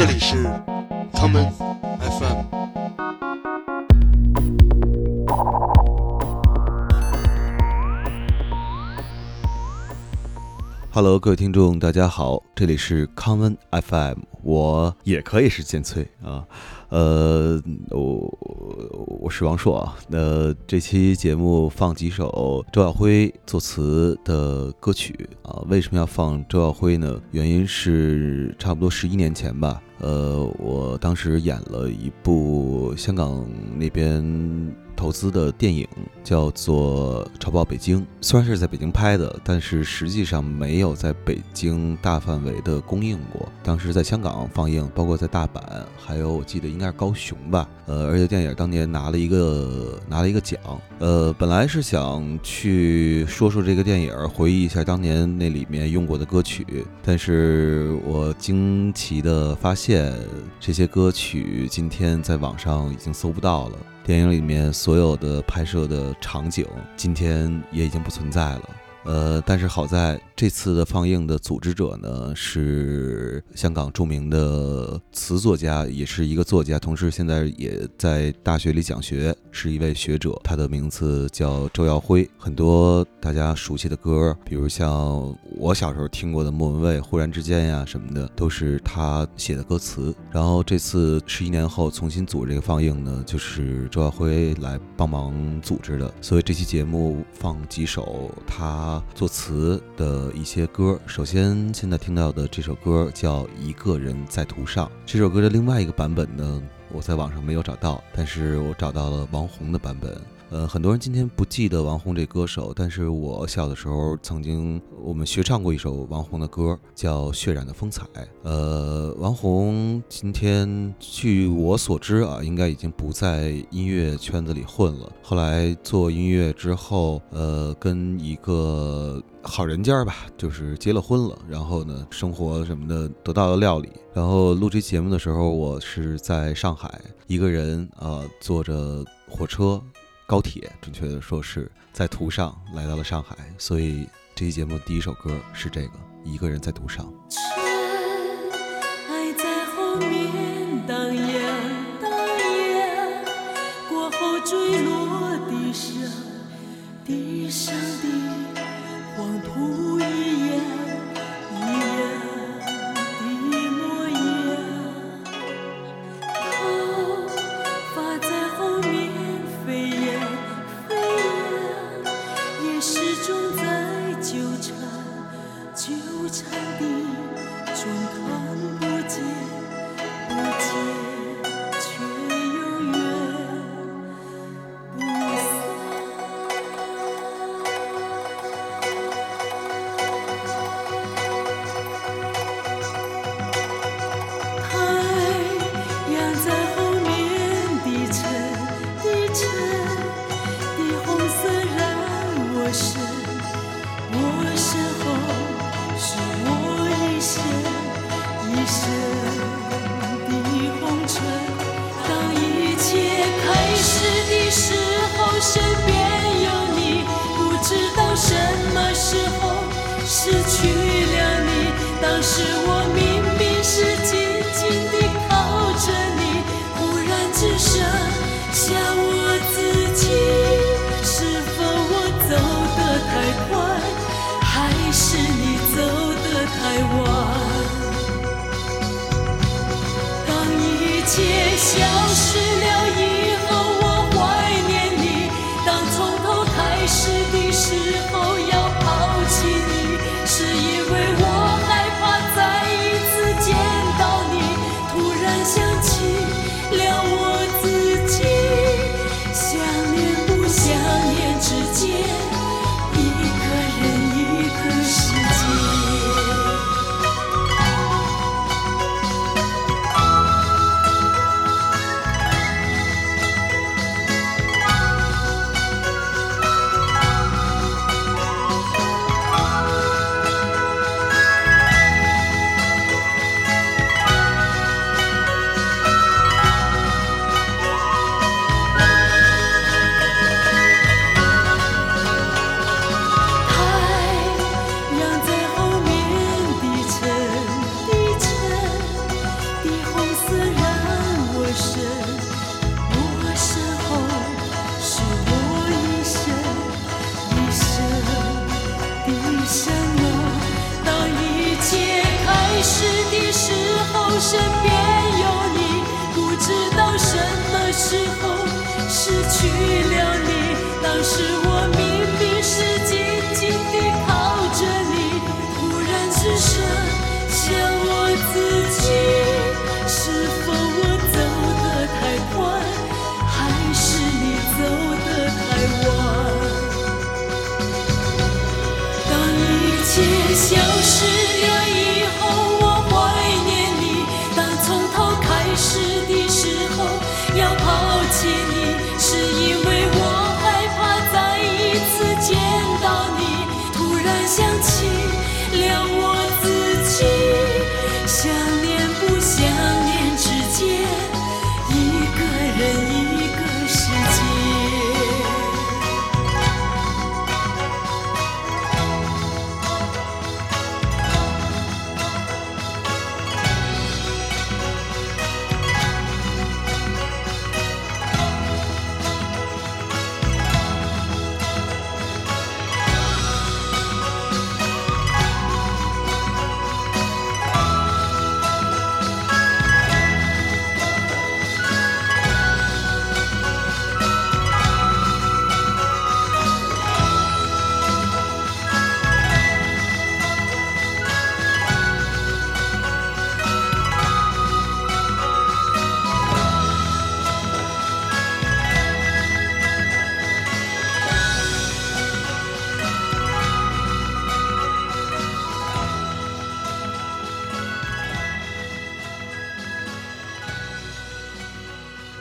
这里是康恩 FM。Hello，各位听众，大家好，这里是康恩 FM。我也可以是剑淬啊，呃，我我是王硕啊。那这期节目放几首周耀辉作词的歌曲啊？为什么要放周耀辉呢？原因是差不多十一年前吧，呃，我当时演了一部香港那边。投资的电影叫做《潮爆北京》，虽然是在北京拍的，但是实际上没有在北京大范围的公映过。当时在香港放映，包括在大阪，还有我记得应该是高雄吧。呃，而且电影当年拿了一个拿了一个奖。呃，本来是想去说说这个电影，回忆一下当年那里面用过的歌曲，但是我惊奇的发现，这些歌曲今天在网上已经搜不到了。电影里面所有的拍摄的场景，今天也已经不存在了。呃，但是好在这次的放映的组织者呢，是香港著名的词作家，也是一个作家，同时现在也在大学里讲学，是一位学者。他的名字叫周耀辉。很多大家熟悉的歌，比如像我小时候听过的莫文蔚《忽然之间》呀什么的，都是他写的歌词。然后这次十一年后重新组织这个放映呢，就是周耀辉来帮忙组织的。所以这期节目放几首他。作词的一些歌，首先现在听到的这首歌叫《一个人在途上》。这首歌的另外一个版本呢，我在网上没有找到，但是我找到了王红的版本。呃，很多人今天不记得王红这歌手，但是我小的时候曾经我们学唱过一首王红的歌，叫《血染的风采》。呃，王红今天据我所知啊，应该已经不在音乐圈子里混了。后来做音乐之后，呃，跟一个好人家吧，就是结了婚了，然后呢，生活什么的得到了料理。然后录这节目的时候，我是在上海一个人，呃，坐着火车。高铁，准确的说是在途上来到了上海，所以这期节目第一首歌是这个《一个人在途上》。爱在后面当眼当眼过后坠落地上，地上的黄土一眼。是我命。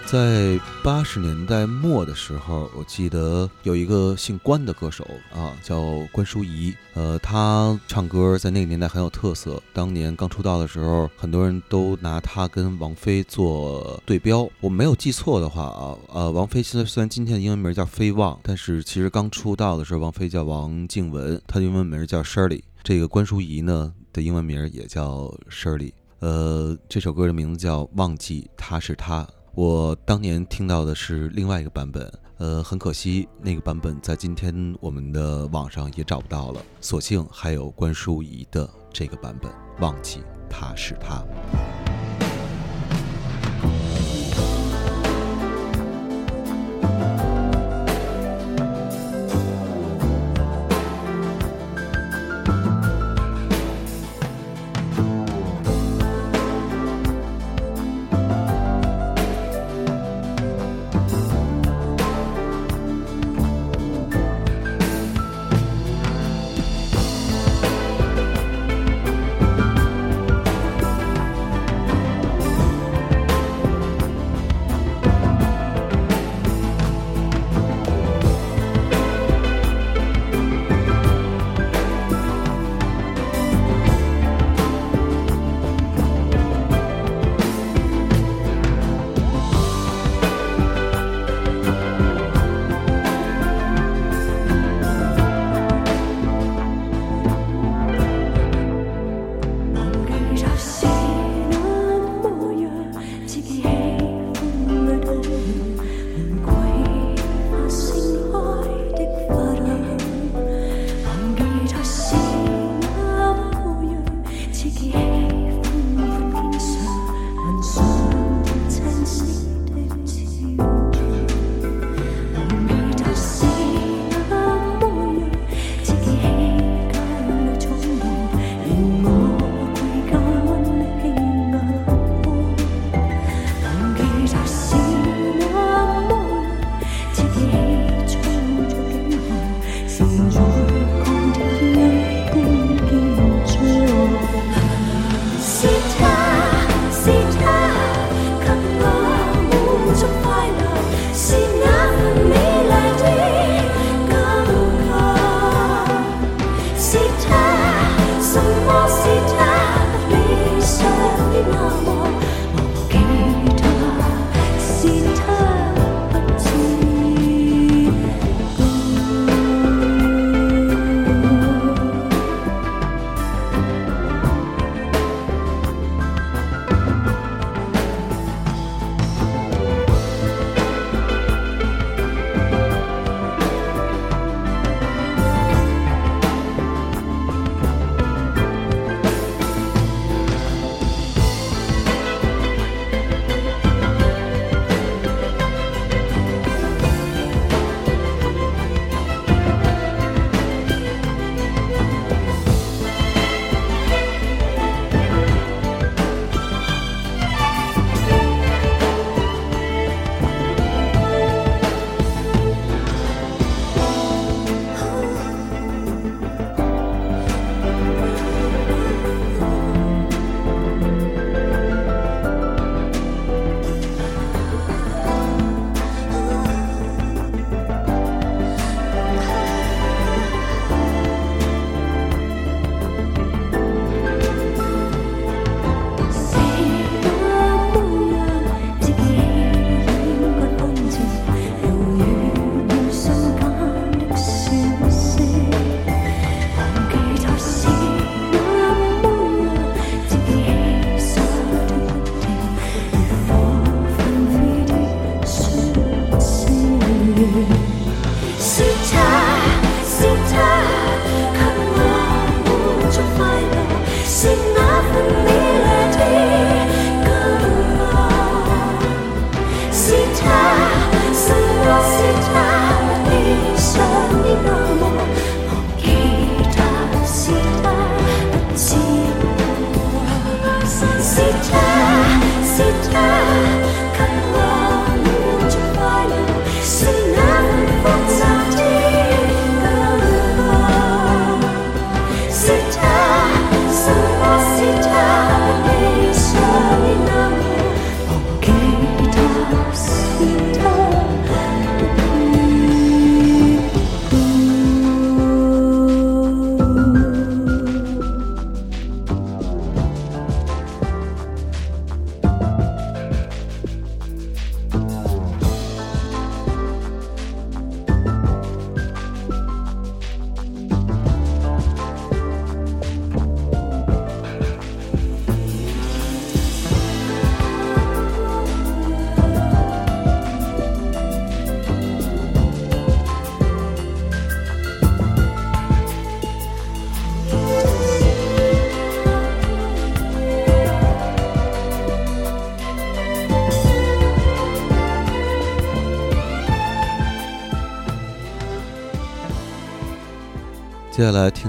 在八十年代末的时候，我记得有一个姓关的歌手啊，叫关淑怡。呃，她唱歌在那个年代很有特色。当年刚出道的时候，很多人都拿她跟王菲做对标。我没有记错的话啊，呃，王菲现在虽然今天的英文名叫飞望，但是其实刚出道的时候，王菲叫王静雯，她的英文名叫 Shirley。这个关淑怡呢的英文名也叫 Shirley。呃，这首歌的名字叫《忘记》，她是她。我当年听到的是另外一个版本，呃，很可惜那个版本在今天我们的网上也找不到了。所幸还有关淑怡的这个版本，忘记他是他。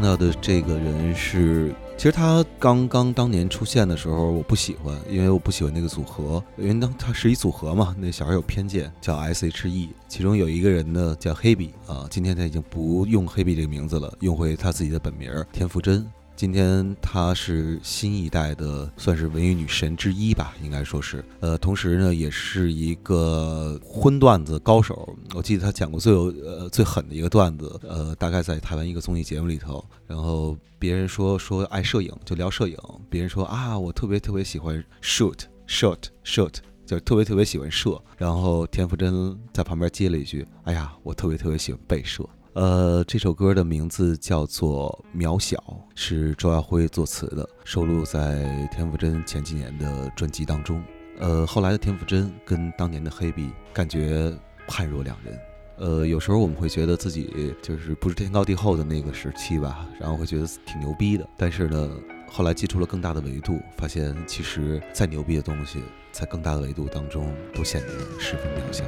看到的这个人是，其实他刚刚当年出现的时候，我不喜欢，因为我不喜欢那个组合，因为当他是一组合嘛，那小孩有偏见，叫 S.H.E，其中有一个人呢叫黑笔啊，今天他已经不用黑笔这个名字了，用回他自己的本名田馥甄。今天她是新一代的，算是文艺女神之一吧，应该说是，呃，同时呢，也是一个荤段子高手。我记得她讲过最有，呃，最狠的一个段子，呃，大概在台湾一个综艺节目里头，然后别人说说爱摄影就聊摄影，别人说啊，我特别特别喜欢 shoot shoot shoot，就特别特别喜欢摄，然后田馥甄在旁边接了一句，哎呀，我特别特别喜欢被摄。呃，这首歌的名字叫做《渺小》，是周耀辉作词的，收录在田馥甄前几年的专辑当中。呃，后来的田馥甄跟当年的黑笔感觉判若两人。呃，有时候我们会觉得自己就是不是天高地厚的那个时期吧，然后会觉得挺牛逼的。但是呢，后来接触了更大的维度，发现其实再牛逼的东西，在更大的维度当中都显得十分渺小。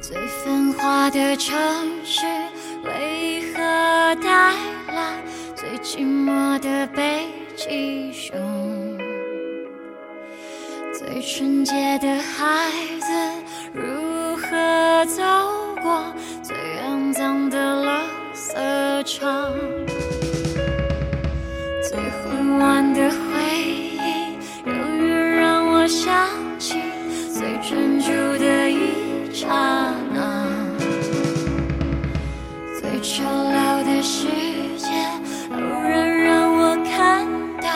最繁华的城市。为何带来最寂寞的北极熊？最纯洁的孩子如何走过最肮脏的垃圾场？最混乱的回忆，终于让我想起最专注的一刹。衰老的世界，偶然让我看到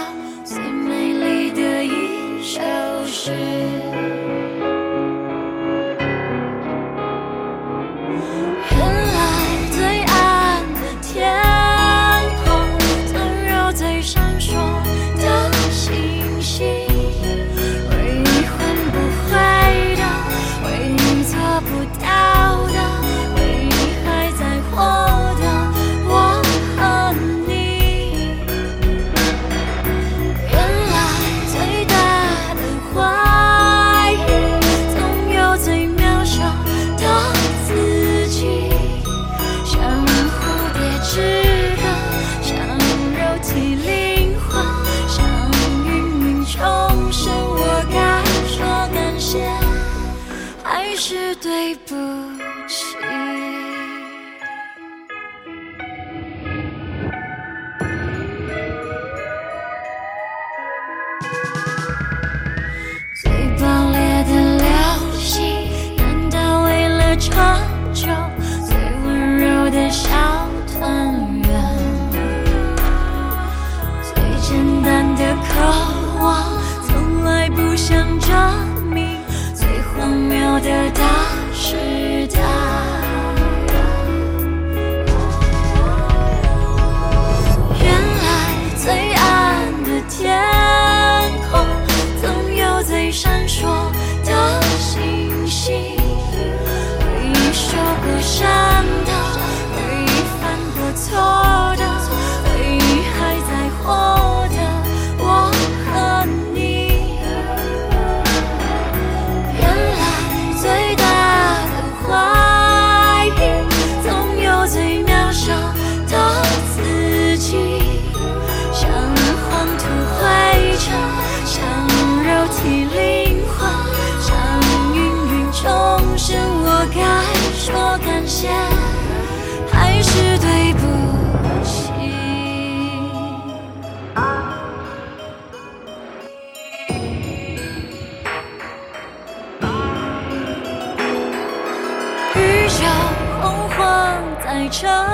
最美丽的一首诗。伤。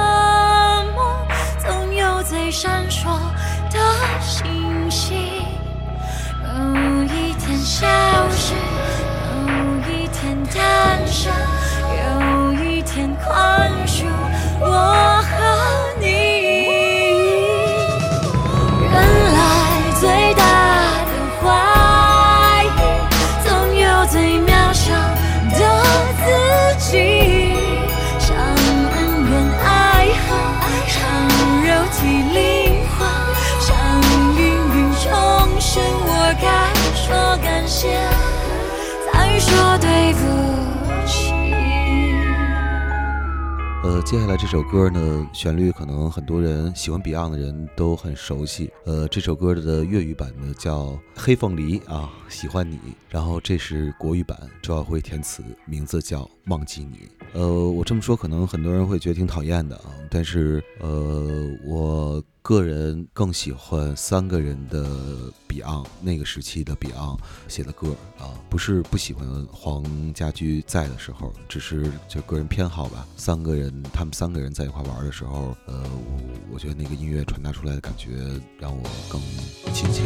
接下来这首歌呢，旋律可能很多人喜欢 Beyond 的人都很熟悉。呃，这首歌的粤语版呢叫《黑凤梨》啊，喜欢你。然后这是国语版，周耀辉填词，名字叫《忘记你》。呃，我这么说，可能很多人会觉得挺讨厌的啊。但是，呃，我。个人更喜欢三个人的 Beyond 那个时期的 Beyond 写的歌啊，不是不喜欢黄家驹在的时候，只是就个人偏好吧。三个人他们三个人在一块玩的时候，呃，我觉得那个音乐传达出来的感觉让我更亲切。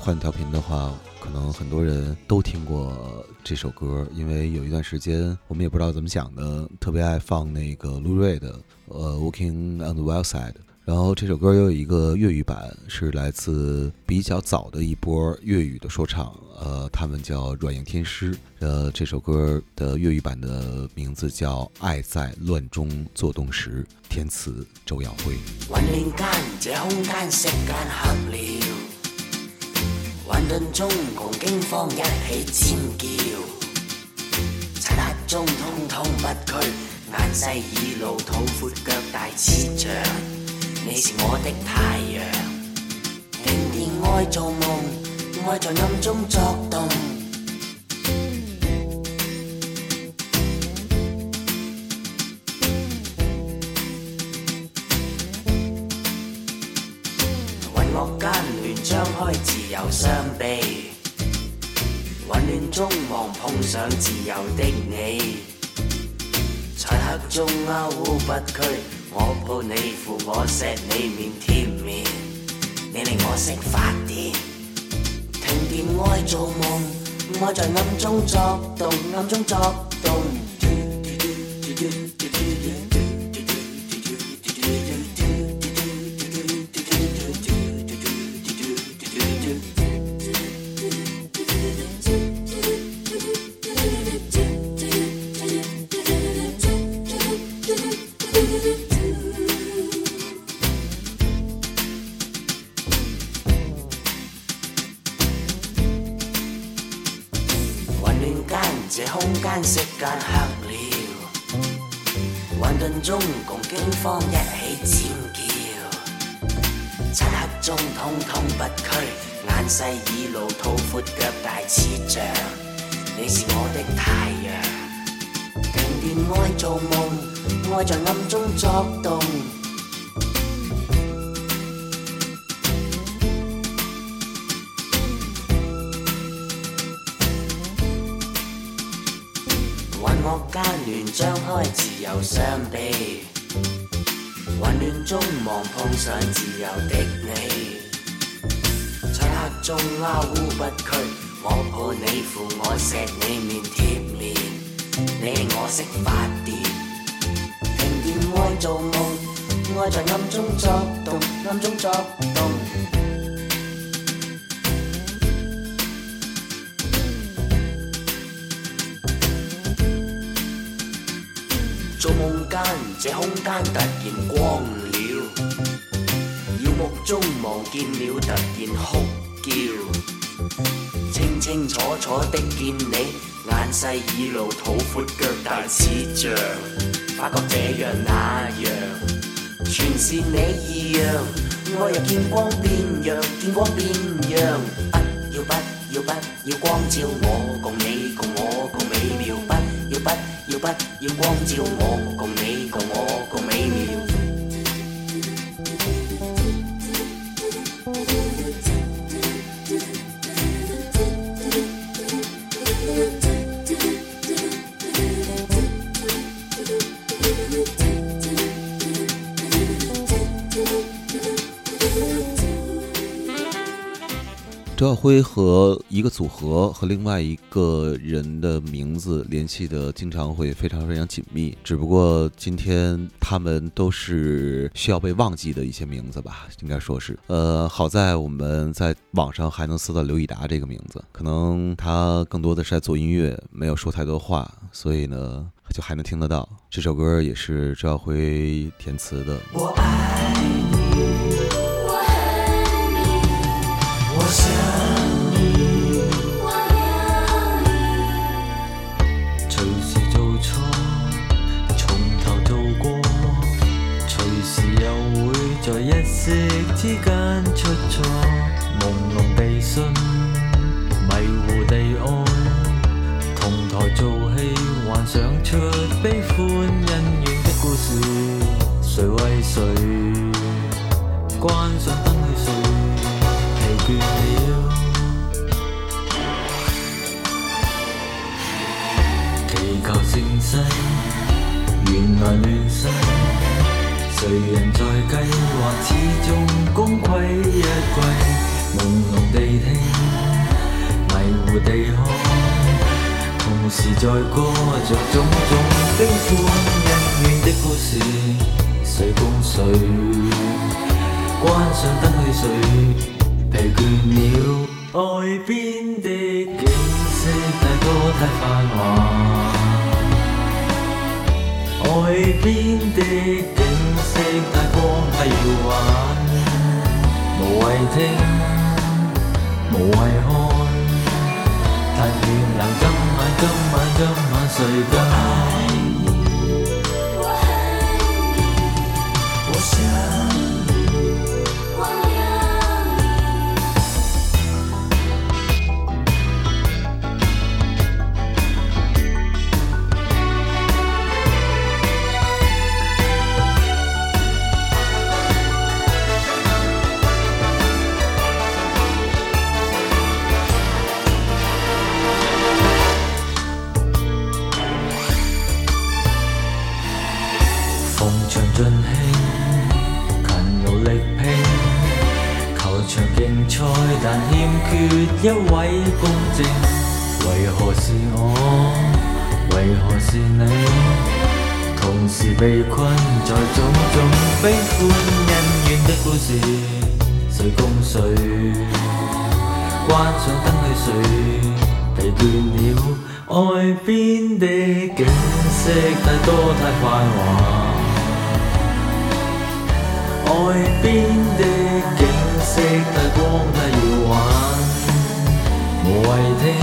换调频的话，可能很多人都听过这首歌，因为有一段时间我们也不知道怎么想的，特别爱放那个陆瑞的《呃 w a l k i n g on the w e l d Side》。然后这首歌又有一个粤语版，是来自比较早的一波粤语的说唱，呃，他们叫软硬天师。呃，这首歌的粤语版的名字叫《爱在乱中做动时》，填词周耀辉。混沌中，共惊慌一起尖叫。漆黑中，通通不拘，眼细耳露，肚阔脚大，似象。你是我的太阳。停电爱做梦，爱在暗中作动。相比，混乱中望碰上自由的你，漆黑中勾污不拘，我抱你扶我石你面贴面，你令我成发电，停电爱做梦，爱在暗中作动，暗中作。中共警方一起尖叫，漆黑中通通不屈，眼细耳露，肚阔脚大似象。你是我的太阳，停电爱做梦，爱在暗中作动。张开自由双臂，混乱中望碰上自由的你，在黑中勾不屈，我抱你扶我石，你面贴面，你我识发电，停电爱做梦，爱在暗中作动，暗中作动。做梦间，这空间突然光了，耀目中望见了，突然哭叫，清清楚楚的见你，眼细耳露，肚阔脚大似象，发觉这样那样，全是你异样，我又见光变样，见光变样，不要不要不要光照我共你。不要光照我，共你共我共。周耀辉和一个组合和另外一个人的名字联系的经常会非常非常紧密，只不过今天他们都是需要被忘记的一些名字吧，应该说是。呃，好在我们在网上还能搜到刘以达这个名字，可能他更多的是在做音乐，没有说太多话，所以呢，就还能听得到。这首歌也是周耀辉填词的。想你，做错，从头做过，随时又会在一息之间出错。朦胧地信，迷糊地爱，同台做戏，幻想出悲欢恩怨的故事，谁为谁？来乱世，谁人在计划？始终功亏一篑。朦胧地听，迷糊地看，同时在过着种种悲欢恩怨的故事。谁共谁？关上灯去睡，疲倦了。外边的景色太多太繁华。海边的景色太过太耀眼，无谓听，无谓看，但愿能今晚、今晚、今晚睡觉。一位公正，为何是我，为何是你？同时被困在种种悲欢恩怨的故事，谁共谁？关上灯去睡，疲倦了。外边的景色太多太快华，外边的景色太光太艳。无谓听，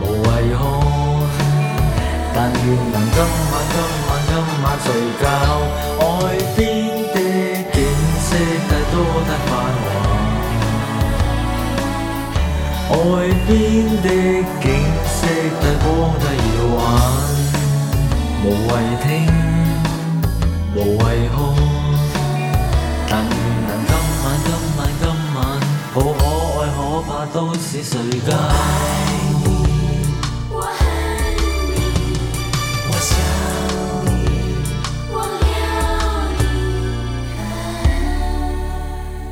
无谓看，但愿能今晚、今晚、今晚睡觉。外边的景色太多太繁华，外边的景色太多太摇撼。无谓听，无谓看，但愿能今晚、今晚、今晚抱抱。再可怕，都是谁家？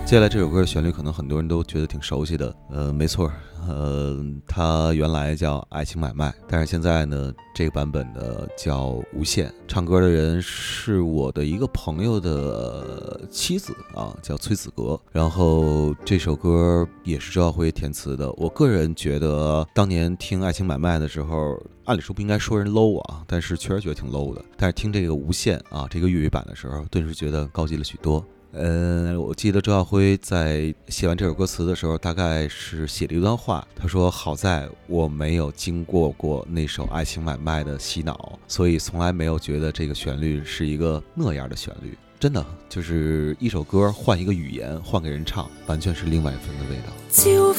接下来这首歌的旋律可能很多人都觉得挺熟悉的，呃，没错，呃，它原来叫《爱情买卖》，但是现在呢，这个版本的叫《无限》，唱歌的人是我的一个朋友的妻子啊，叫崔子格。然后这首歌也是周耀辉填词的。我个人觉得，当年听《爱情买卖》的时候，按理说不应该说人 low 啊，但是确实觉得挺 low 的。但是听这个《无限》啊，这个粤语版的时候，顿时觉得高级了许多。嗯，我记得周耀辉在写完这首歌词的时候，大概是写了一段话。他说：“好在我没有经过过那首《爱情买卖》的洗脑，所以从来没有觉得这个旋律是一个那样的旋律。真的，就是一首歌换一个语言，换给人唱，完全是另外一份的味道。”有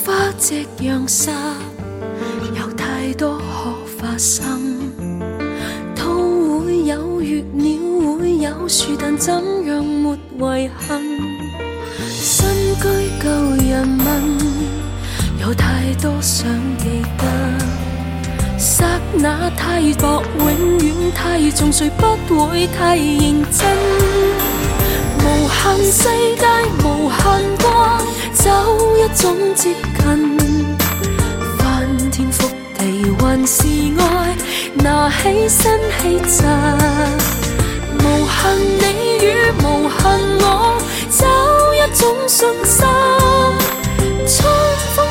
有太多发生，会月有树，但怎样没遗憾？新居旧人问，有太多想记得。刹那太薄，永远太重，谁不会太认真？无限世界，无限光，走一种接近。翻天覆地还是爱，拿起新气质。无恨你与无恨我，找一种信心，春风。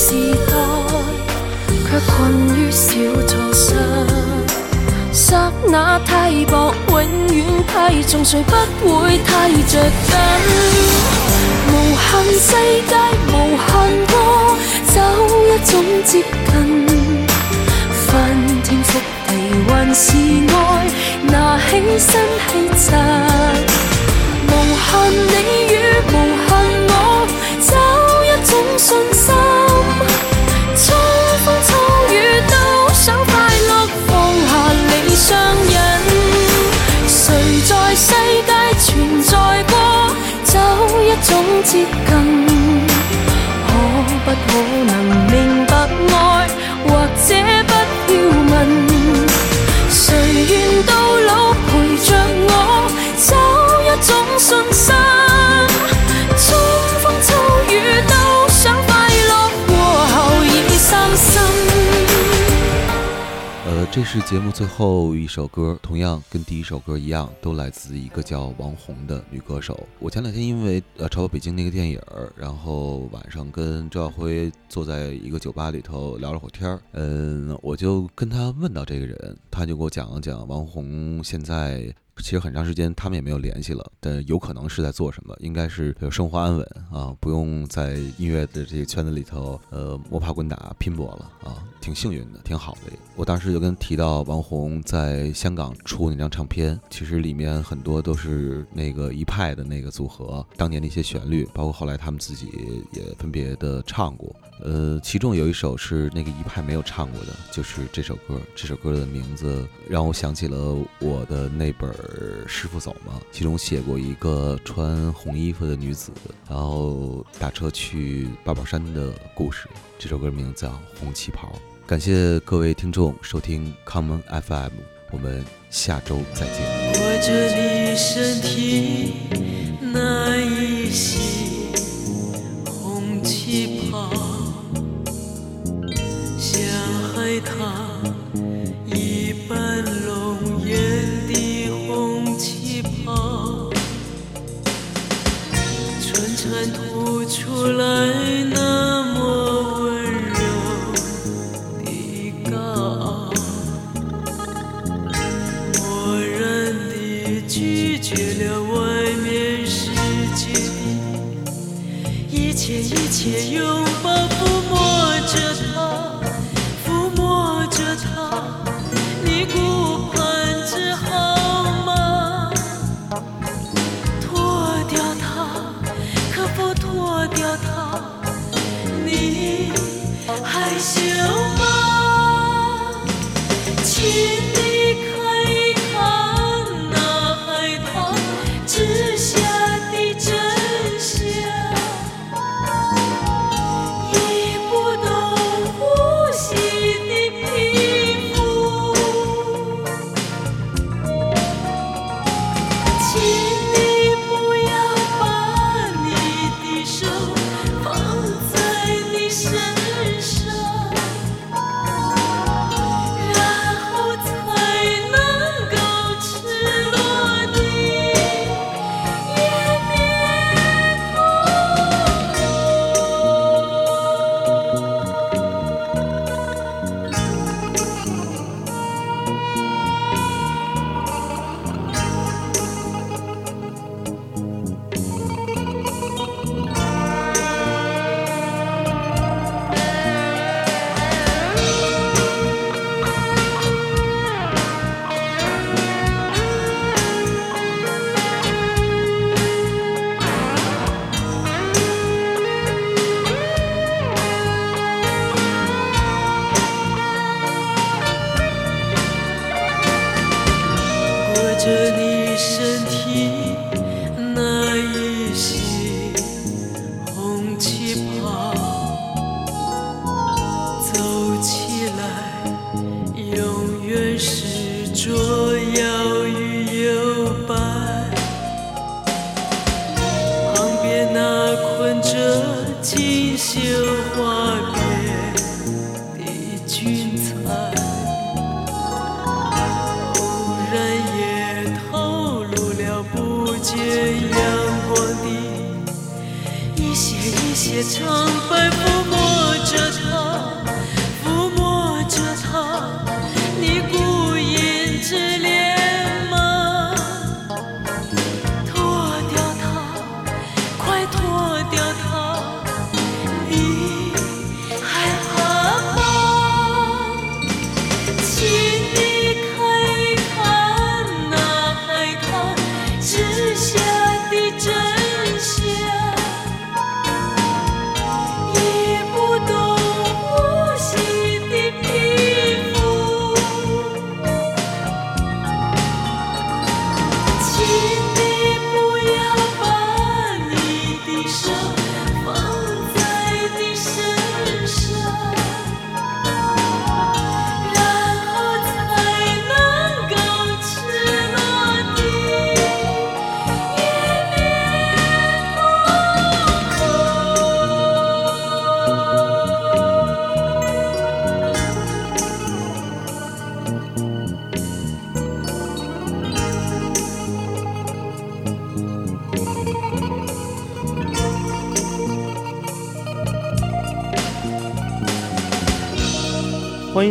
时代却困于小措上。刹那太薄，永远太重，谁不会太着紧？无限世界，无限歌，找一种接近。翻天覆地还是爱，拿起身气质。无限你与无限我，找一种信心。这是节目最后一首歌，同样跟第一首歌一样，都来自一个叫王红的女歌手。我前两天因为呃《超跑北京》那个电影然后晚上跟周耀辉坐在一个酒吧里头聊了会儿天儿，嗯，我就跟他问到这个人，他就给我讲了讲王红现在其实很长时间他们也没有联系了，但有可能是在做什么，应该是生活安稳啊，不用在音乐的这个圈子里头呃摸爬滚打拼搏了啊。挺幸运的，挺好的。我当时就跟提到王红在香港出那张唱片，其实里面很多都是那个一派的那个组合当年的一些旋律，包括后来他们自己也分别的唱过。呃，其中有一首是那个一派没有唱过的，就是这首歌。这首歌的名字让我想起了我的那本《师傅走吗》，其中写过一个穿红衣服的女子，然后打车去八宝山的故事。这首歌名字叫《红旗袍》。感谢各位听众收听 Common FM，我们下周再见。我这一身体难以是你。